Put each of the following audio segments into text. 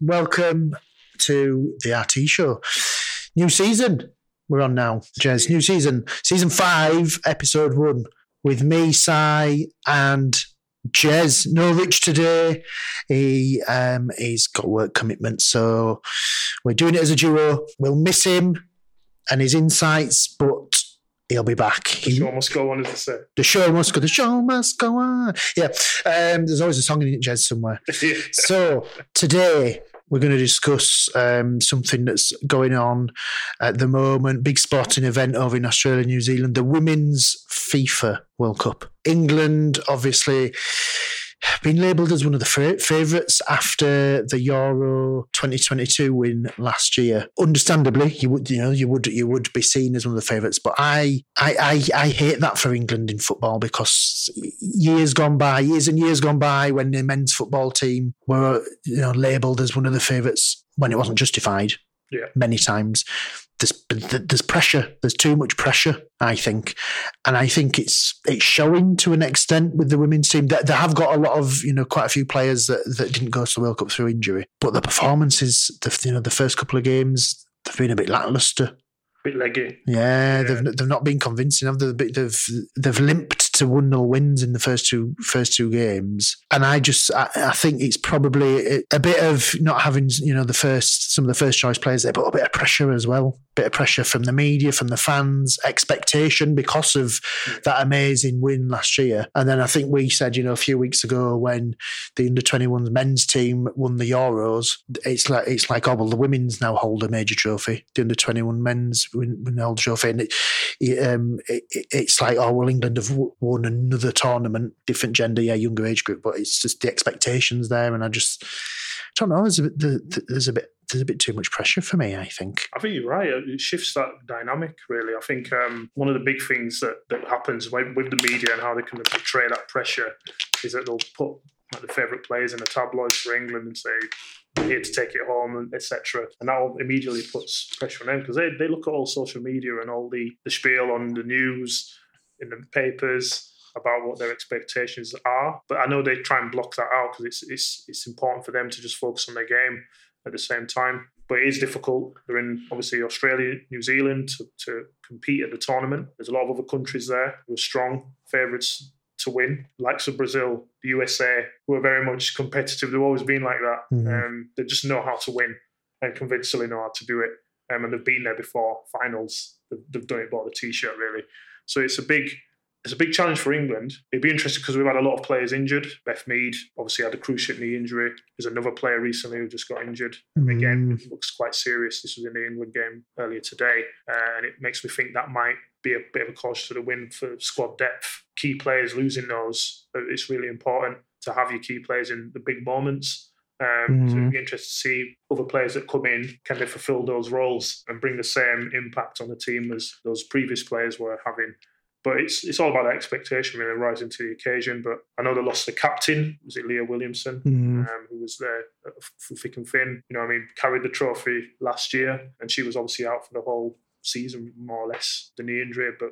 Welcome to the RT show. New season. We're on now, Jez. New season, season five, episode one, with me, Sai, and Jez. No Rich today. He um, he's got work commitments, so we're doing it as a duo. We'll miss him and his insights, but he'll be back. The He- show must go on, as they say. the show must go. The show must go on. Yeah, um, there's always a song in it, Jez, somewhere. Yeah. So today we're going to discuss um, something that's going on at the moment. Big sporting event over in Australia, New Zealand, the Women's FIFA World Cup. England, obviously, been labelled as one of the fa- favourites after the Euro 2022 win last year. Understandably, you would you know you would you would be seen as one of the favourites, but I I, I I hate that for England in football because years gone by, years and years gone by, when the men's football team were you know labelled as one of the favourites when it wasn't justified. Yeah. many times. There's there's pressure. There's too much pressure. I think, and I think it's it's showing to an extent with the women's team that they have got a lot of you know quite a few players that, that didn't go to the World Cup through injury, but the performances, the you know the first couple of games, they've been a bit lackluster. A Bit leggy. Yeah, Yeah. they've they've not been convincing. Have they? They've they've limped to one 0 wins in the first two first two games, and I just I, I think it's probably a, bit of not having you know the first some of the first choice players there, but a bit of pressure as well. A bit of pressure from the media, from the fans, expectation because of that amazing win last year. And then I think we said, you know, a few weeks ago when the under 21s men's team won the Euros, it's like it's like oh well, the women's now hold a major trophy. The under 21 men's win, win hold a trophy, and it, um, it, it- it's like oh well, England have won another tournament, different gender, yeah, younger age group, but it's just the expectations there, and I just I don't know. There's a bit, there's a bit there's a bit too much pressure for me. I think. I think you're right. It shifts that dynamic, really. I think um, one of the big things that, that happens with, with the media and how they can portray that pressure is that they'll put like, the favourite players in the tabloids for England and say, here to take it home, etc. And that immediately puts pressure on them because they, they look at all social media and all the, the spiel on the news, in the papers about what their expectations are. But I know they try and block that out because it's, it's, it's important for them to just focus on their game at the same time. But it is difficult. They're in obviously Australia, New Zealand to, to compete at the tournament. There's a lot of other countries there who are strong favourites to win, likes of Brazil, the USA, who are very much competitive. They've always been like that. Mhm. Um, they just know how to win and convincingly know how to do it. Um, and they've been there before, finals. They've, they've done it, bought the t-shirt really. So it's a big it's a big challenge for England. It'd be interesting because we've had a lot of players injured. Beth Mead obviously had a cruciate knee injury. There's another player recently who just got injured. Again, it looks quite serious. This was in the England game earlier today, uh, and it makes me think that might be a bit of a cause to the win for squad depth. Key players losing those, uh, it's really important to have your key players in the big moments. Um, So Mhm. it'd be interesting to see other players that come in can they fulfil those roles and bring the same impact on the team as those previous players were having. But it's it's all about expectation, really, rising to the occasion. But I know they lost the captain, was it Leah Williamson? Mm. um, who was there for thick and thin. You know, I mean, carried the trophy last year, and she was obviously out for the whole season, more or less, the knee injury. But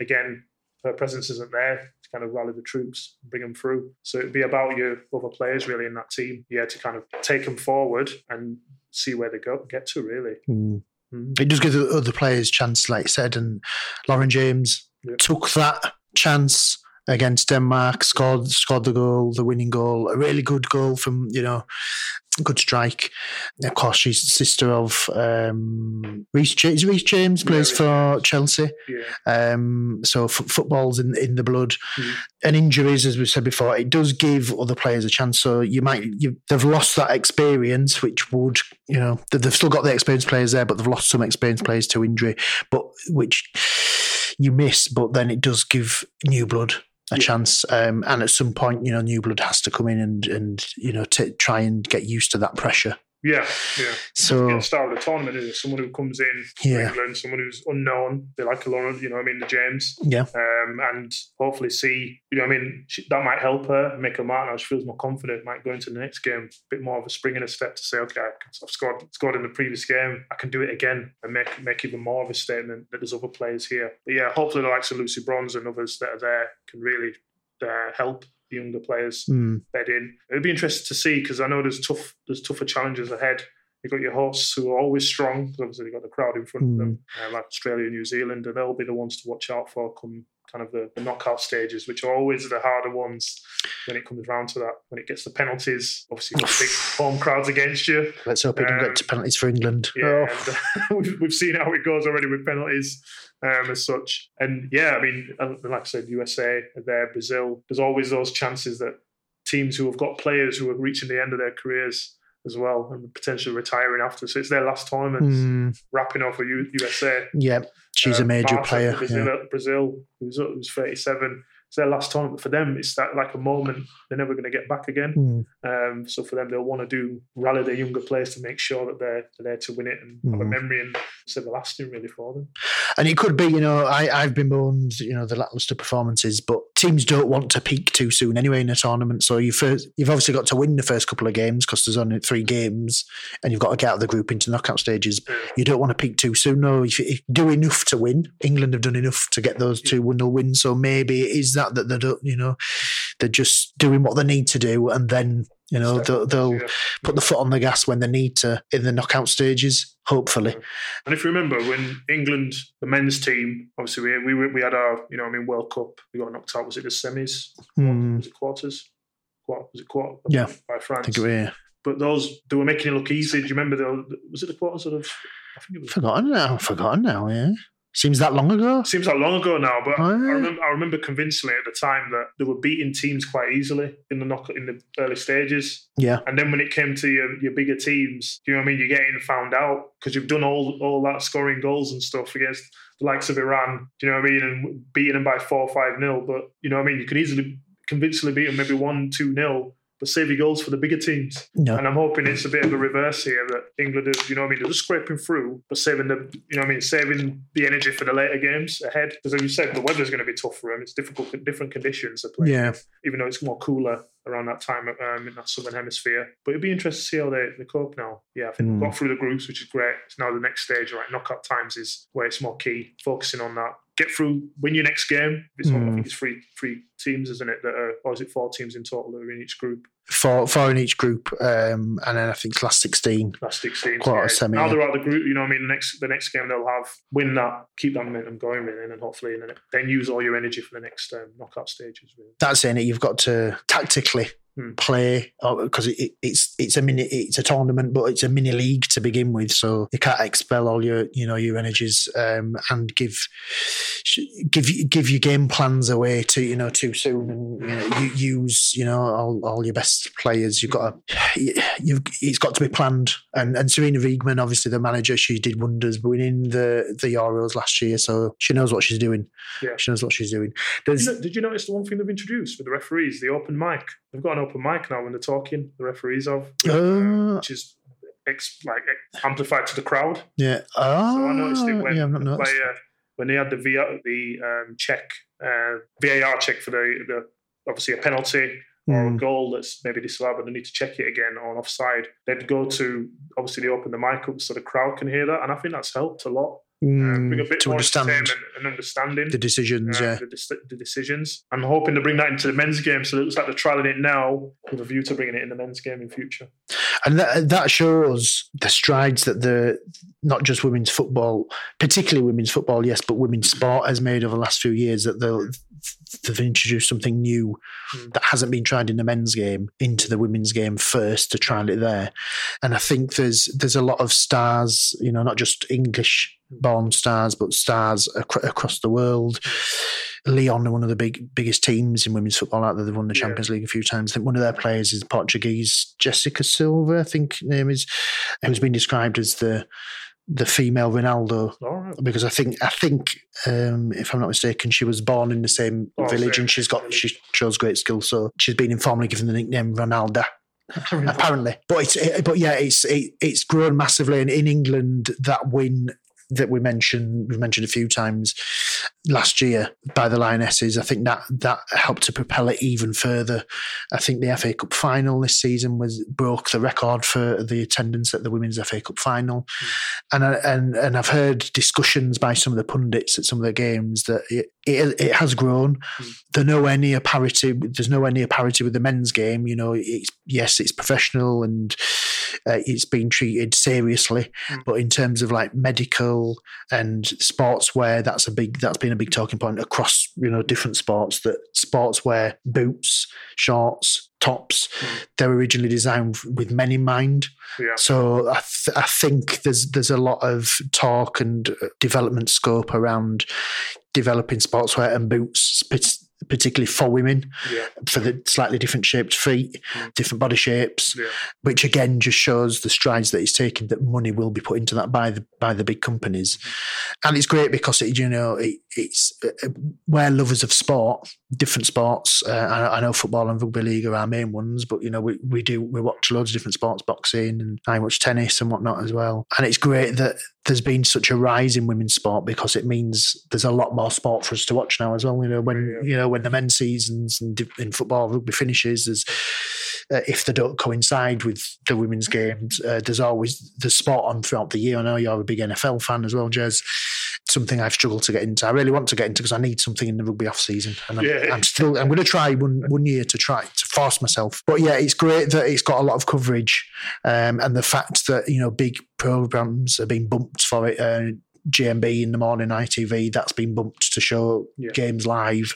again, her presence isn't there to kind of rally the troops, bring them through. So it'd be about your other players really in that team, yeah, to kind of take them forward and see where they go get to really. Mm. Mm. It does give the other players chance, like you said, and Lauren James Yeah. took that chance against Denmark, scored scored the goal, the winning goal, a really good goal from you know, good strike. Of course, she's the sister of um, Reece James. Reece James plays Reece for Chelsea, Yeah, um, so f- football's in in the blood. Mhm. And injuries, as we said before, it does give other players a chance. So you might you, they've lost that experience, which would you know they- they've still got the experienced players there, but they've lost some experienced players to injury, but which you miss. But then it does give new blood a Yeah. chance, um, and at some point, you know, new blood has to come in and and you know to try and get used to that pressure. Yeah, yeah. So Get the start of the tournament is someone who comes in Yeah. England, someone who's unknown. They like Lauren, you know, what I mean, the James. yeah, um, and hopefully see, you know, I mean, she, that might help her make her mark now. She feels more confident, might go into the next game, a bit more of a spring in a step to say, okay, I've scored, scored in the previous game, I can do it again and make make even more of a statement that there's other players here. But yeah, hopefully the likes of Lucy Bronze and others that are there can really uh, help the younger players Mm. bed in. It'd be interesting to see because I know there's tough, there's tougher challenges ahead. You've got your hosts who are always strong. 'cause Obviously, you've got the crowd in front of them, uh, like Australia, New Zealand, and they'll be the ones to watch out for come kind of the, the knockout stages, which are always the harder ones when it comes round to that. When it gets the penalties, obviously, you've got big home crowds against you. Let's hope it doesn't get to penalties for England. Yeah, Oh. and, uh, we've, we've seen how it goes already with penalties um, as such. And yeah, I mean, uh, like I said, USA are there, Brazil. There's always those chances that teams who have got players who are reaching the end of their careers as well and potentially retiring after. So it's their last tournament, Mm, wrapping up for U- USA. yeah, she's a Um, major Marta player. Brazil, yeah. Brazil who's, who's 37. It's their last time. But For them, it's that like a moment they're never going to get back again. Mm, Um, so for them, they'll want to do rally their younger players to make sure that they're, they're there to win it and have a Mhm. memory and it's everlasting really for them. And it could be, you know, I, I've bemoaned, you know, the lackluster performances, but teams don't want to peak too soon anyway in a tournament. So you first, you've obviously got to win the first couple of games because there's only three games and you've got to get out of the group into knockout stages. Yeah. You don't want to peak too soon. No, if do enough to win, England have done enough to get those two 1 0 wins. So maybe it is that, that they don't, you know, they're just doing what they need to do and then, you know, they'll, they'll yeah. put the foot on the gas when they need to in the knockout stages, hopefully. And if you remember when England, the men's team, obviously we we, we had our you know I mean World Cup, we got knocked out. Was it the semis? Hmm. Was it quarters? Quart, was it quarter? Yeah. by I France. think it, was, yeah. But those they were making it look easy. Do you remember? The, was it the quarters of? I think it was. Forgotten now. Forgotten now. Yeah. Seems that long ago. Seems that long ago now, but Oh, I remember I remember convincingly at the time that they were beating teams quite easily in the knock in the early stages. Yeah. And then when it came to your, your bigger teams, do you know what I mean? You're getting found out because you've done all all that scoring goals and stuff against the likes of Iran. Do you know what I mean? And beating them by four or five nil. But you know what I mean? You could easily convincingly beat them maybe one two nil. Save your goals for the bigger teams. No. And I'm hoping it's a bit of a reverse here that England is, you know what I mean, they're just scraping through, but saving the, you know what I mean, saving the energy for the later games ahead. Because as you said, the weather's going to be tough for them. It's difficult, different conditions to play. Yeah. Even though it's more cooler around that time um, in that southern hemisphere. But it'd be interesting to see how they, they cope now. Yeah, I think Mm. got through the groups, which is great. It's now the next stage, right? Knockout times is where it's more key, focusing on that. Get through, win your next game. It's all, I Mm. think it's three three teams, isn't it? That are, or is it four teams in total that are in each group? Four, four in each group, um, and then I think it's last sixteen. last sixteen. Quarter yeah. semi, Now they're out of the group. You know, what I mean, the next the next game they'll have win that, keep that momentum going, really, and then hopefully, and then, then use all your energy for the next um, knockout stages. Really. That's in it. You've got to tactically Hmm. play because it, it, it's it's a mini it's a tournament, but it's a mini league to begin with. So you can't expel all your you know your energies um, and give give give your game plans away too you know too soon and you know you use you know all, all your best players. You've got to you've it's got to be planned. And and Sarina Wiegman, obviously the manager, she did wonders winning the the Euros last year, so she knows what she's doing. Yeah. She knows what she's doing. Did you, know- did you notice the one thing they've introduced for the referees, the open mic? They've got an open mic now when they're talking. The referees have, Uh, which is ex, like amplified to the crowd. Yeah. Oh, So I noticed it when yeah, not the player when they had the VR, the um, check uh, VAR check for the, the obviously a penalty or a Mm. goal that's maybe disallowed, but they need to check it again on offside. They'd go to obviously they open the mic up so the crowd can hear that, and I think that's helped a lot. Um, bring a bit to more understand entertainment and understanding. the decisions, uh, yeah. the, dis- the decisions. I'm hoping to bring that into the men's game, so it looks like they're trialing it now with a view to bringing it in the men's game in future. And that, that shows the strides that the not just women's football, particularly women's football, yes, but women's sport has made over the last few years. That they've introduced something new Mm. that hasn't been tried in the men's game into the women's game first to trial it there. And I think there's there's a lot of stars, you know, not just English born stars, but stars ac- across the world. Lyon are one of the big biggest teams in women's football out there. They've won the Yeah. Champions League a few times. I think one of their players is Portuguese Jessica Silva, I think her name is, who's been described as the the female Ronaldo right. because I think I think um, if I'm not mistaken, she was born in the same Oh, village same and she's got she shows great skill. So she's been informally given the nickname Ronaldo apparently. But it's it, but yeah, it's it, it's grown massively, and in England, that win that we mentioned we mentioned a few times last year by the Lionesses. I think that that helped to propel it even further. I think the FA Cup final this season was broke the record for the attendance at the Women's FA Cup final, mm. and and and I've heard discussions by some of the pundits at some of the games that it it, it has grown. Mm. There's nowhere near parity. There's nowhere near parity with the men's game. You know, it's yes, it's professional and uh, it's been treated seriously, mm. but in terms of like medical and sportswear, that's a big that's been a big talking point across you know different sports. That sportswear, boots, shorts, tops, mm. they're originally designed with men in mind. Yeah. So I, th- I think there's there's a lot of talk and uh, development scope around developing sportswear and boots particularly for women, yeah. for the slightly different shaped feet, mm. different body shapes, yeah. which again just shows the strides that he's taken. That money will be put into that by the by the big companies, mm. and it's great because it you know it, it's uh, we're lovers of sport, different sports. Uh, I, I, know football and rugby league are our main ones, but you know we, we do we watch loads of different sports, boxing, and I watch tennis and whatnot as well. And it's great that there's been such a rise in women's sport because it means there's a lot more sport for us to watch now as well. You know when yeah. you know when the men's seasons and in football rugby finishes, there's uh, if they don't coincide with the women's games, uh, there's always the sport on throughout the year. I know you're a big NFL fan as well, Jez. Something I've struggled to get into. I really want to get into because I need something in the rugby off season, and I'm, yeah. I'm still. I'm going to try one one year to try to force myself. But yeah, it's great that it's got a lot of coverage, um, and the fact that you know big programs are being bumped for it. Uh, GMB in the morning, ITV, that's been bumped to show yeah. games live.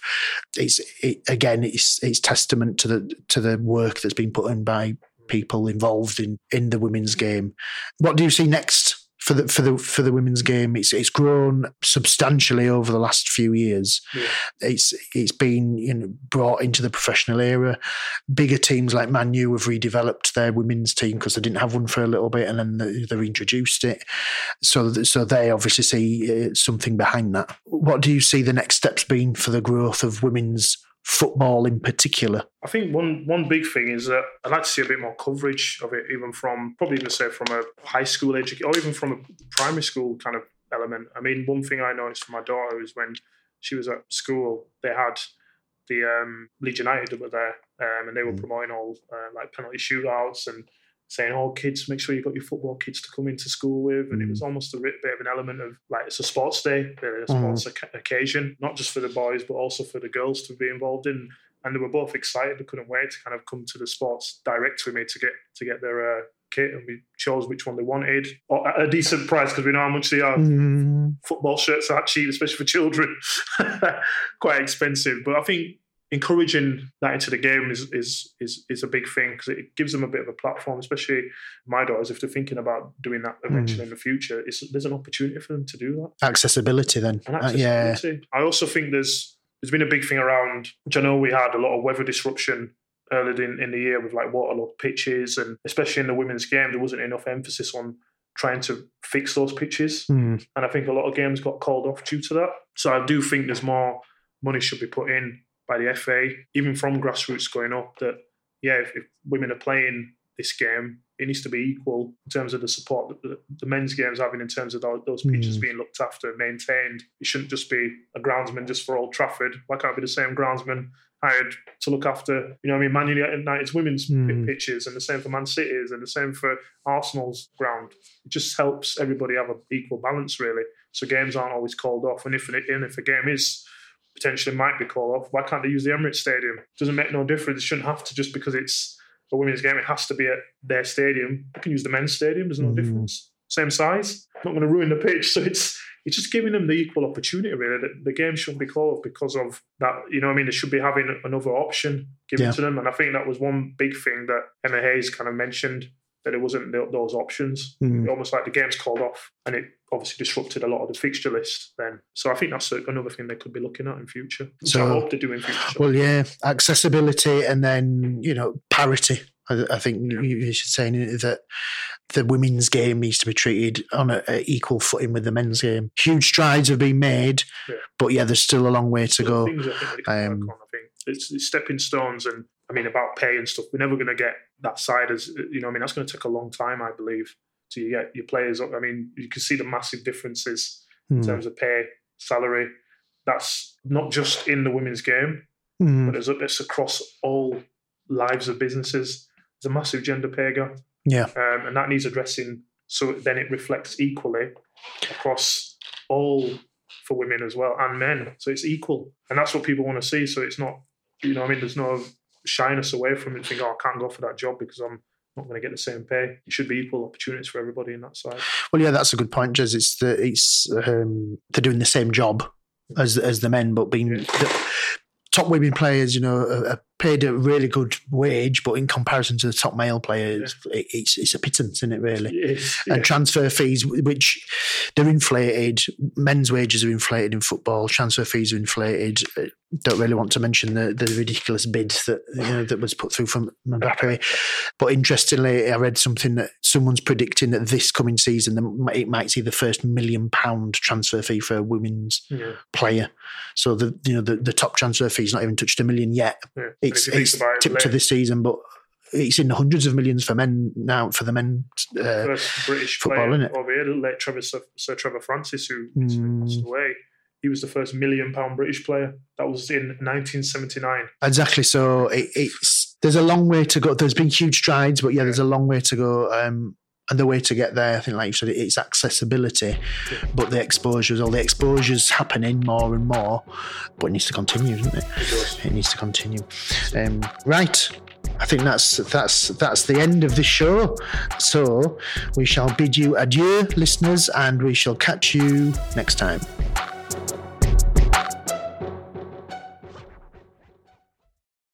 It's it, again, it's it's testament to the to the work that's been put in by people involved in in the women's game. What do you see next for the for the for the women's game. It's it's grown substantially over the last few years. Yeah. It's it's been you know, brought into the professional era. Bigger teams like Man U have redeveloped their women's team because they didn't have one for a little bit, and then they, they introduced it. So so they obviously see uh, something behind that. What do you see the next steps being for the growth of women's football in particular? I think one one big thing is that I'd like to see a bit more coverage of it, even from probably even say from a high school education or even from a primary school kind of element. I mean, one thing I noticed from my daughter is when she was at school, they had the um, Leeds United were there, um, and they were mm. promoting all uh, like penalty shootouts and saying, "Oh, kids, make sure you've got your football kids to come into school with." And mm. it was mm. almost a bit of an element of like it's a sports day, really, a sports mm. occasion, not just for the boys but also for the girls to be involved in. And they were both excited; they couldn't wait to kind of come to the sports direct with me to get to get their uh, kit, and we chose which one they wanted at a decent price because we know how much they are. Mm. Football shirts are cheap, especially for children, quite expensive. But I think encouraging that into the game is is is, is a big thing because it gives them a bit of a platform, especially my daughters if they're thinking about doing that eventually mm. in the future. there's an opportunity for them to do that. Accessibility, then, accessibility. Uh, yeah. I also think there's there's been a big thing around, which I know we had a lot of weather disruption earlier in, in the year with like waterlogged pitches, and especially in the women's game, there wasn't enough emphasis on trying to fix those pitches. Mm. And I think a lot of games got called off due to that. So I do think there's more money should be put in by the FA, even from grassroots going up, that yeah, if, if women are playing this game, it needs to be equal in terms of the support that the, the men's games having in terms of those pitches mm. being looked after and maintained. It shouldn't just be a groundsman just for Old Trafford. Why can't it be the same groundsman hired to look after, you know, I mean, Man United's women's mm. pitches and the same for Man City's and the same for Arsenal's ground. It just helps everybody have an equal balance, really. So games aren't always called off. And if, and if a game is potentially might be called off. Why can't they use the Emirates Stadium? Doesn't make no difference. It shouldn't have to just because it's a women's game. It has to be at their stadium. They can use the men's stadium. There's no mm. difference. Same size. Not going to ruin the pitch. So it's it's just giving them the equal opportunity. Really, the, the game shouldn't be called off because of that. You know, I mean, they should be having another option given yeah. to them. And I think that was one big thing that Emma Hayes kind of mentioned that it wasn't those options. Mm. Almost like the game's called off, and it obviously disrupted a lot of the fixture list. Then, so I think that's another thing they could be looking at in future. So I hope they do in future. Well, yeah, accessibility, and then you know parity. I, I think yeah. you should say that the women's game needs to be treated on an equal footing with the men's game. Huge strides have been made, yeah. but yeah, there's still a long way to go. Um, I think it's, it's stepping stones, and I mean about pay and stuff. We're never going to get that side as you know. I mean, that's going to take a long time, I believe, to you get your players up. I mean, you can see the massive differences Hmm. in terms of pay, salary. That's not just in the women's game, Hmm. but it's, it's across all lives of businesses. There's a massive gender pay gap, Yeah. um, and that needs addressing. So then it reflects equally across all for women as well and men. So it's equal, and that's what people want to see. So it's not, you know, I mean, there's no shyness away from it. Think, oh, I can't go for that job because I'm not going to get the same pay. It should be equal opportunities for everybody in that side. Well, yeah, that's a good point, Jez. It's the it's um, they're doing the same job as as the men, but being Yeah. the top women players, you know, are, are paid a really good wage, but in comparison to the top male players, it, it's it's a pittance, isn't it? Really. Yes, And transfer fees, which they're inflated, men's wages are inflated in football. Transfer fees are inflated. Don't really want to mention the, the ridiculous bid that you know that was put through from Mbappe. But interestingly, I read something that someone's predicting that this coming season it might see the first million pound transfer fee for a women's yeah. player. So the you know the, the top transfer fee's not even touched a million yet. yeah. It's If you think it's it, tipped to this season, but it's in the hundreds of millions for men now for the men. Uh, British football, player innit? over here, late Trevor Sir, Sir Trevor Francis, who Mm. passed away. He was the first million pound British player. That was in 1979. Exactly. So it, it's there's a long way to go. There's been huge strides, but yeah, there's a long way to go. Um, and the way to get there, I think, like you said, it's accessibility, but the exposures, all the exposures happening more and more, but it needs to continue, doesn't it? It. It needs to continue. Um, right. I think that's that's that's the end of the show. So we shall bid you adieu, listeners, and we shall catch you next time.